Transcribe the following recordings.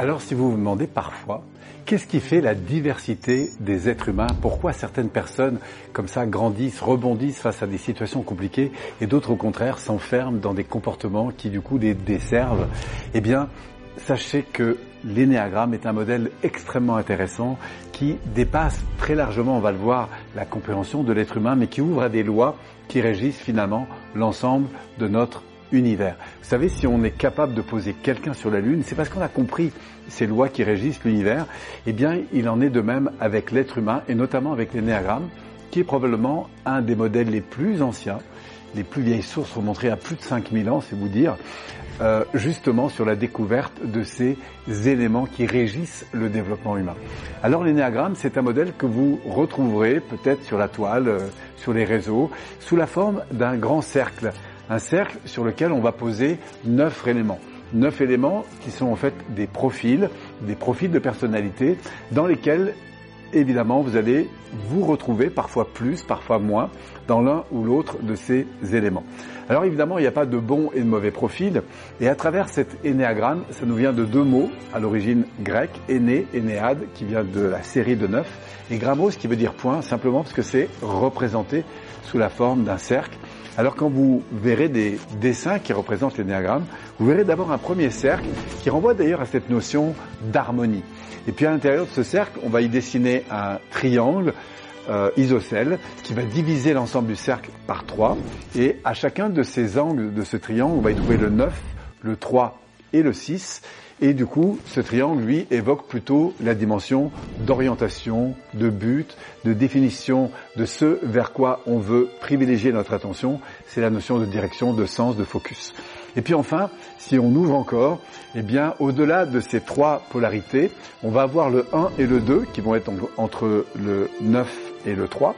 Alors si vous vous demandez parfois, qu'est-ce qui fait la diversité des êtres humains? Pourquoi certaines personnes comme ça grandissent, rebondissent face à des situations compliquées et d'autres au contraire s'enferment dans des comportements qui du coup les desservent? Eh bien, sachez que l'énéagramme est un modèle extrêmement intéressant qui dépasse très largement, on va le voir, la compréhension de l'être humain, mais qui ouvre à des lois qui régissent finalement l'ensemble de notre univers. Vous savez, si on est capable de poser quelqu'un sur la Lune, c'est parce qu'on a compris ces lois qui régissent l'univers. Eh bien, il en est de même avec l'être humain et notamment avec l'énéagramme, qui est probablement un des modèles les plus anciens. Les plus vieilles sources remontées à plus de 5000 ans, c'est vous dire, euh, justement sur la découverte de ces éléments qui régissent le développement humain. Alors l'énéagramme, c'est un modèle que vous retrouverez peut-être sur la toile, euh, sur les réseaux, sous la forme d'un grand cercle un cercle sur lequel on va poser neuf éléments. Neuf éléments qui sont en fait des profils, des profils de personnalité dans lesquels évidemment vous allez vous retrouver parfois plus, parfois moins dans l'un ou l'autre de ces éléments. Alors évidemment, il n'y a pas de bon et de mauvais profil et à travers cet énéagramme, ça nous vient de deux mots à l'origine grecque, éné, énéade, qui vient de la série de neuf, et grammos qui veut dire point, simplement parce que c'est représenté sous la forme d'un cercle alors quand vous verrez des dessins qui représentent l'énéagramme, vous verrez d'abord un premier cercle qui renvoie d'ailleurs à cette notion d'harmonie. Et puis à l'intérieur de ce cercle, on va y dessiner un triangle euh, isocèle qui va diviser l'ensemble du cercle par trois. Et à chacun de ces angles de ce triangle, on va y trouver le 9, le 3 et le 6. Et du coup, ce triangle, lui, évoque plutôt la dimension d'orientation, de but, de définition de ce vers quoi on veut privilégier notre attention. C'est la notion de direction, de sens, de focus. Et puis enfin, si on ouvre encore, eh bien, au-delà de ces trois polarités, on va avoir le 1 et le 2 qui vont être entre le 9 et le 3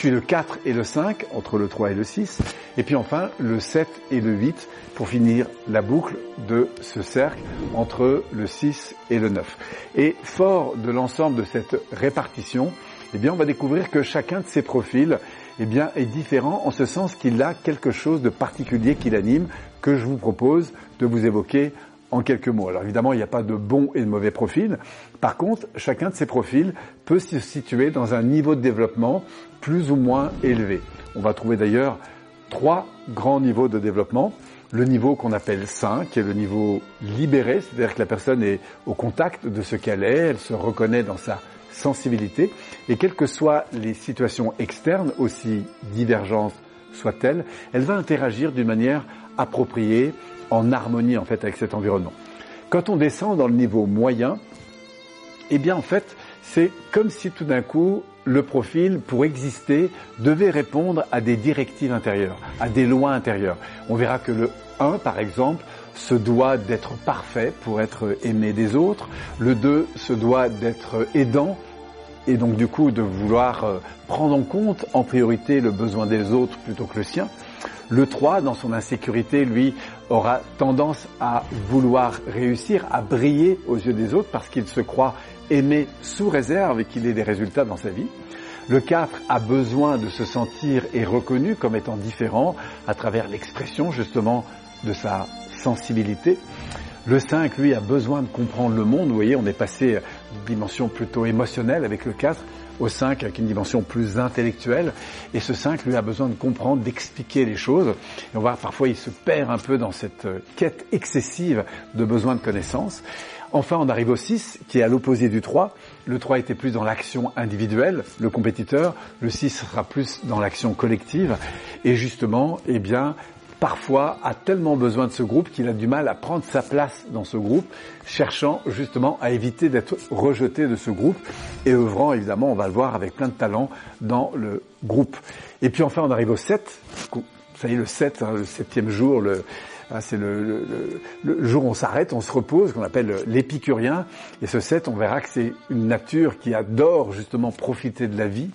puis le 4 et le 5 entre le 3 et le 6, et puis enfin le 7 et le 8 pour finir la boucle de ce cercle entre le 6 et le 9. Et fort de l'ensemble de cette répartition, eh bien on va découvrir que chacun de ces profils eh bien, est différent en ce sens qu'il a quelque chose de particulier qui l'anime que je vous propose de vous évoquer en quelques mots. Alors évidemment, il n'y a pas de bon et de mauvais profil. Par contre, chacun de ces profils peut se situer dans un niveau de développement plus ou moins élevé. On va trouver d'ailleurs trois grands niveaux de développement. Le niveau qu'on appelle sain, qui est le niveau libéré, c'est-à-dire que la personne est au contact de ce qu'elle est, elle se reconnaît dans sa sensibilité, et quelles que soient les situations externes, aussi divergentes soient-elles, elle va interagir d'une manière appropriée, en harmonie en fait avec cet environnement. Quand on descend dans le niveau moyen, eh bien en fait, c'est comme si tout d'un coup le profil, pour exister, devait répondre à des directives intérieures, à des lois intérieures. On verra que le 1, par exemple, se doit d'être parfait pour être aimé des autres. Le 2 se doit d'être aidant et donc du coup de vouloir euh, prendre en compte en priorité le besoin des autres plutôt que le sien. Le 3, dans son insécurité, lui, aura tendance à vouloir réussir, à briller aux yeux des autres parce qu'il se croit aimé sous réserve et qu'il ait des résultats dans sa vie. Le 4 a besoin de se sentir et reconnu comme étant différent à travers l'expression justement de sa sensibilité. Le 5, lui, a besoin de comprendre le monde. Vous voyez, on est passé d'une dimension plutôt émotionnelle avec le 4 au 5 avec une dimension plus intellectuelle. Et ce 5, lui, a besoin de comprendre, d'expliquer les choses. Et on voit parfois, il se perd un peu dans cette euh, quête excessive de besoin de connaissances. Enfin, on arrive au 6, qui est à l'opposé du 3. Le 3 était plus dans l'action individuelle, le compétiteur. Le 6 sera plus dans l'action collective. Et justement, eh bien, parfois a tellement besoin de ce groupe qu'il a du mal à prendre sa place dans ce groupe, cherchant justement à éviter d'être rejeté de ce groupe et œuvrant évidemment, on va le voir, avec plein de talent dans le groupe. Et puis enfin, on arrive au 7. Ça y est, le 7, hein, le septième jour, le, c'est le, jour où on s'arrête, on se repose, qu'on appelle l'épicurien. Et ce 7, on verra que c'est une nature qui adore justement profiter de la vie,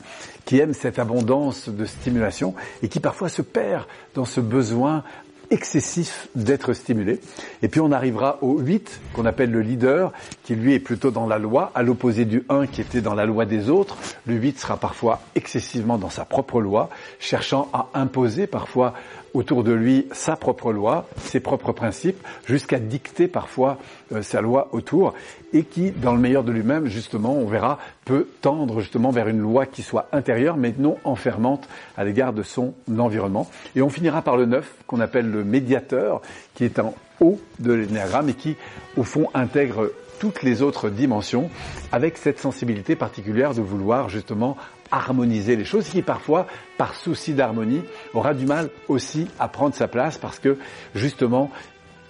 qui aime cette abondance de stimulation et qui parfois se perd dans ce besoin excessif d'être stimulé. Et puis on arrivera au 8 qu'on appelle le leader, qui lui est plutôt dans la loi, à l'opposé du 1 qui était dans la loi des autres. Le 8 sera parfois excessivement dans sa propre loi, cherchant à imposer parfois autour de lui sa propre loi, ses propres principes, jusqu'à dicter parfois euh, sa loi autour. Et qui, dans le meilleur de lui-même, justement, on verra, peut tendre justement vers une loi qui soit intérieure mais non enfermante à l'égard de son environnement. Et on finira par le 9 qu'on appelle le médiateur qui est en haut de l'énéagramme et qui, au fond, intègre toutes les autres dimensions avec cette sensibilité particulière de vouloir justement harmoniser les choses qui parfois, par souci d'harmonie, aura du mal aussi à prendre sa place parce que justement,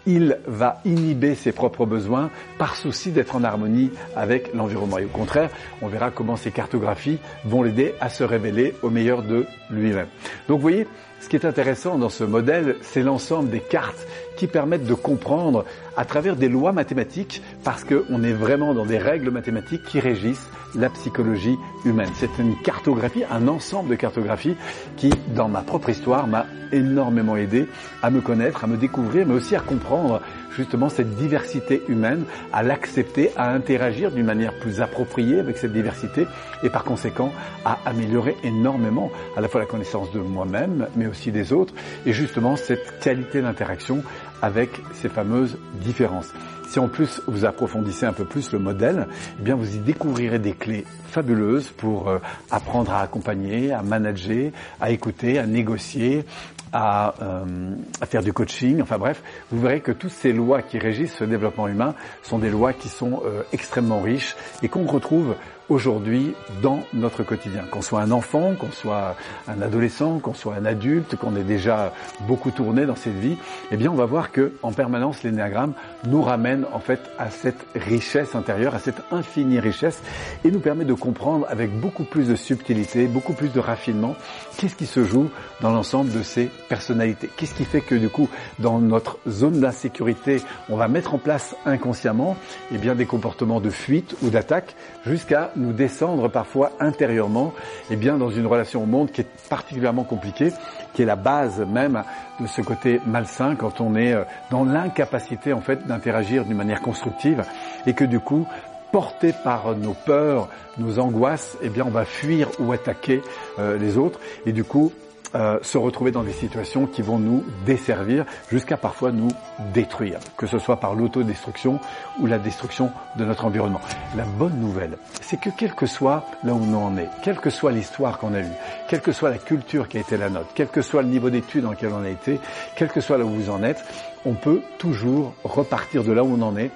il va inhiber ses propres besoins par souci d'être en harmonie avec l'environnement. Et au contraire, on verra comment ces cartographies vont l'aider à se révéler au meilleur de lui-même. Donc vous voyez, ce qui est intéressant dans ce modèle, c'est l'ensemble des cartes qui permettent de comprendre à travers des lois mathématiques, parce qu'on est vraiment dans des règles mathématiques qui régissent la psychologie humaine. C'est une cartographie, un ensemble de cartographies qui, dans ma propre histoire, m'a énormément aidé à me connaître, à me découvrir, mais aussi à comprendre justement cette diversité humaine, à l'accepter, à interagir d'une manière plus appropriée avec cette diversité et par conséquent à améliorer énormément à la fois la connaissance de moi-même, mais des autres, et justement cette qualité d'interaction avec ces fameuses différences. Si en plus vous approfondissez un peu plus le modèle, eh bien vous y découvrirez des clés fabuleuses pour euh, apprendre à accompagner, à manager, à écouter, à négocier, à, euh, à, faire du coaching. Enfin bref, vous verrez que toutes ces lois qui régissent ce développement humain sont des lois qui sont euh, extrêmement riches et qu'on retrouve aujourd'hui dans notre quotidien. Qu'on soit un enfant, qu'on soit un adolescent, qu'on soit un adulte, qu'on ait déjà beaucoup tourné dans cette vie, eh bien on va voir que en permanence l'énéagramme nous ramène en fait à cette richesse intérieure, à cette infinie richesse et nous permet de comprendre avec beaucoup plus de subtilité, beaucoup plus de raffinement qu'est-ce qui se joue dans l'ensemble de ces personnalités. Qu'est-ce qui fait que du coup dans notre zone d'insécurité, on va mettre en place inconsciemment eh bien des comportements de fuite ou d'attaque jusqu'à nous descendre parfois intérieurement, eh bien dans une relation au monde qui est particulièrement compliquée, qui est la base même de ce côté malsain quand on est euh, dans l'incapacité en fait d'interagir d'une manière constructive et que du coup porté par nos peurs, nos angoisses, eh bien on va fuir ou attaquer euh, les autres. Et du coup euh, se retrouver dans des situations qui vont nous desservir jusqu'à parfois nous détruire, que ce soit par l'autodestruction ou la destruction de notre environnement. La bonne nouvelle, c'est que quel que soit là où on en est, quelle que soit l'histoire qu'on a eue, quelle que soit la culture qui a été la nôtre, quel que soit le niveau d'études dans lequel on a été, quel que soit là où vous en êtes, on peut toujours repartir de là où on en est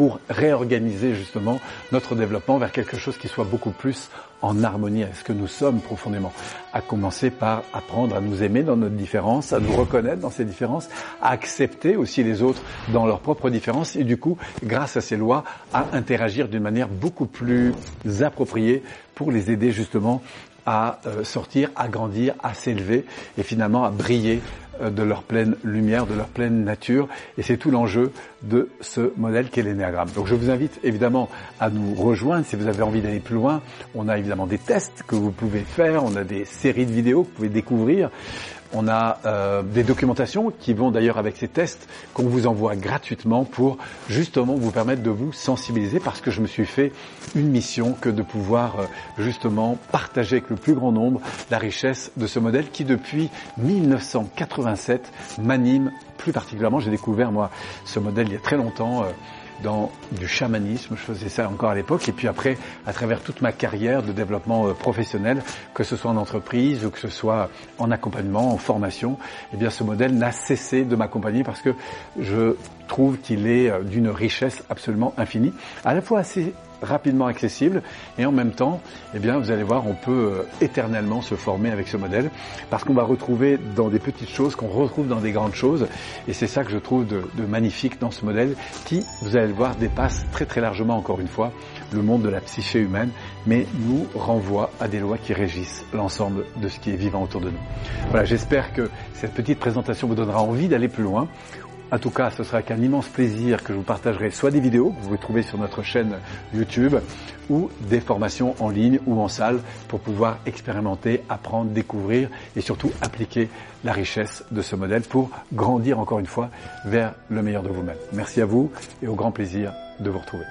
pour réorganiser justement notre développement vers quelque chose qui soit beaucoup plus en harmonie avec ce que nous sommes profondément. À commencer par apprendre à nous aimer dans notre différence, à nous reconnaître dans ces différences, à accepter aussi les autres dans leurs propres différences et du coup, grâce à ces lois, à interagir d'une manière beaucoup plus appropriée pour les aider justement à euh, sortir, à grandir, à s'élever et finalement à briller de leur pleine lumière, de leur pleine nature. Et c'est tout l'enjeu de ce modèle qu'est l'énéagramme. Donc je vous invite évidemment à nous rejoindre si vous avez envie d'aller plus loin. On a évidemment des tests que vous pouvez faire, on a des séries de vidéos que vous pouvez découvrir. On a euh, des documentations qui vont d'ailleurs avec ces tests qu'on vous envoie gratuitement pour justement vous permettre de vous sensibiliser parce que je me suis fait une mission que de pouvoir euh, justement partager avec le plus grand nombre la richesse de ce modèle qui depuis 1987 m'anime plus particulièrement. J'ai découvert moi ce modèle il y a très longtemps. Euh, dans du chamanisme, je faisais ça encore à l'époque, et puis après, à travers toute ma carrière de développement euh, professionnel, que ce soit en entreprise ou que ce soit en accompagnement, en formation, eh bien ce modèle n'a cessé de m'accompagner parce que je trouve qu'il est euh, d'une richesse absolument infinie, à la fois assez rapidement accessible et en même temps, eh bien, vous allez voir, on peut euh, éternellement se former avec ce modèle parce qu'on va retrouver dans des petites choses qu'on retrouve dans des grandes choses et c'est ça que je trouve de, magnifique dans ce modèle qui, vous allez le voir, dépasse très très largement encore une fois le monde de la psyché humaine mais nous renvoie à des lois qui régissent l'ensemble de ce qui est vivant autour de nous. Voilà, j'espère que cette petite présentation vous donnera envie d'aller plus loin. En tout cas, ce sera avec un immense plaisir que je vous partagerai soit des vidéos que vous pouvez trouver sur notre chaîne YouTube ou des formations en ligne ou en salle pour pouvoir expérimenter, apprendre, découvrir et surtout appliquer la richesse de ce modèle pour grandir encore une fois vers le meilleur de vous-même. Merci à vous et au grand plaisir de vous retrouver.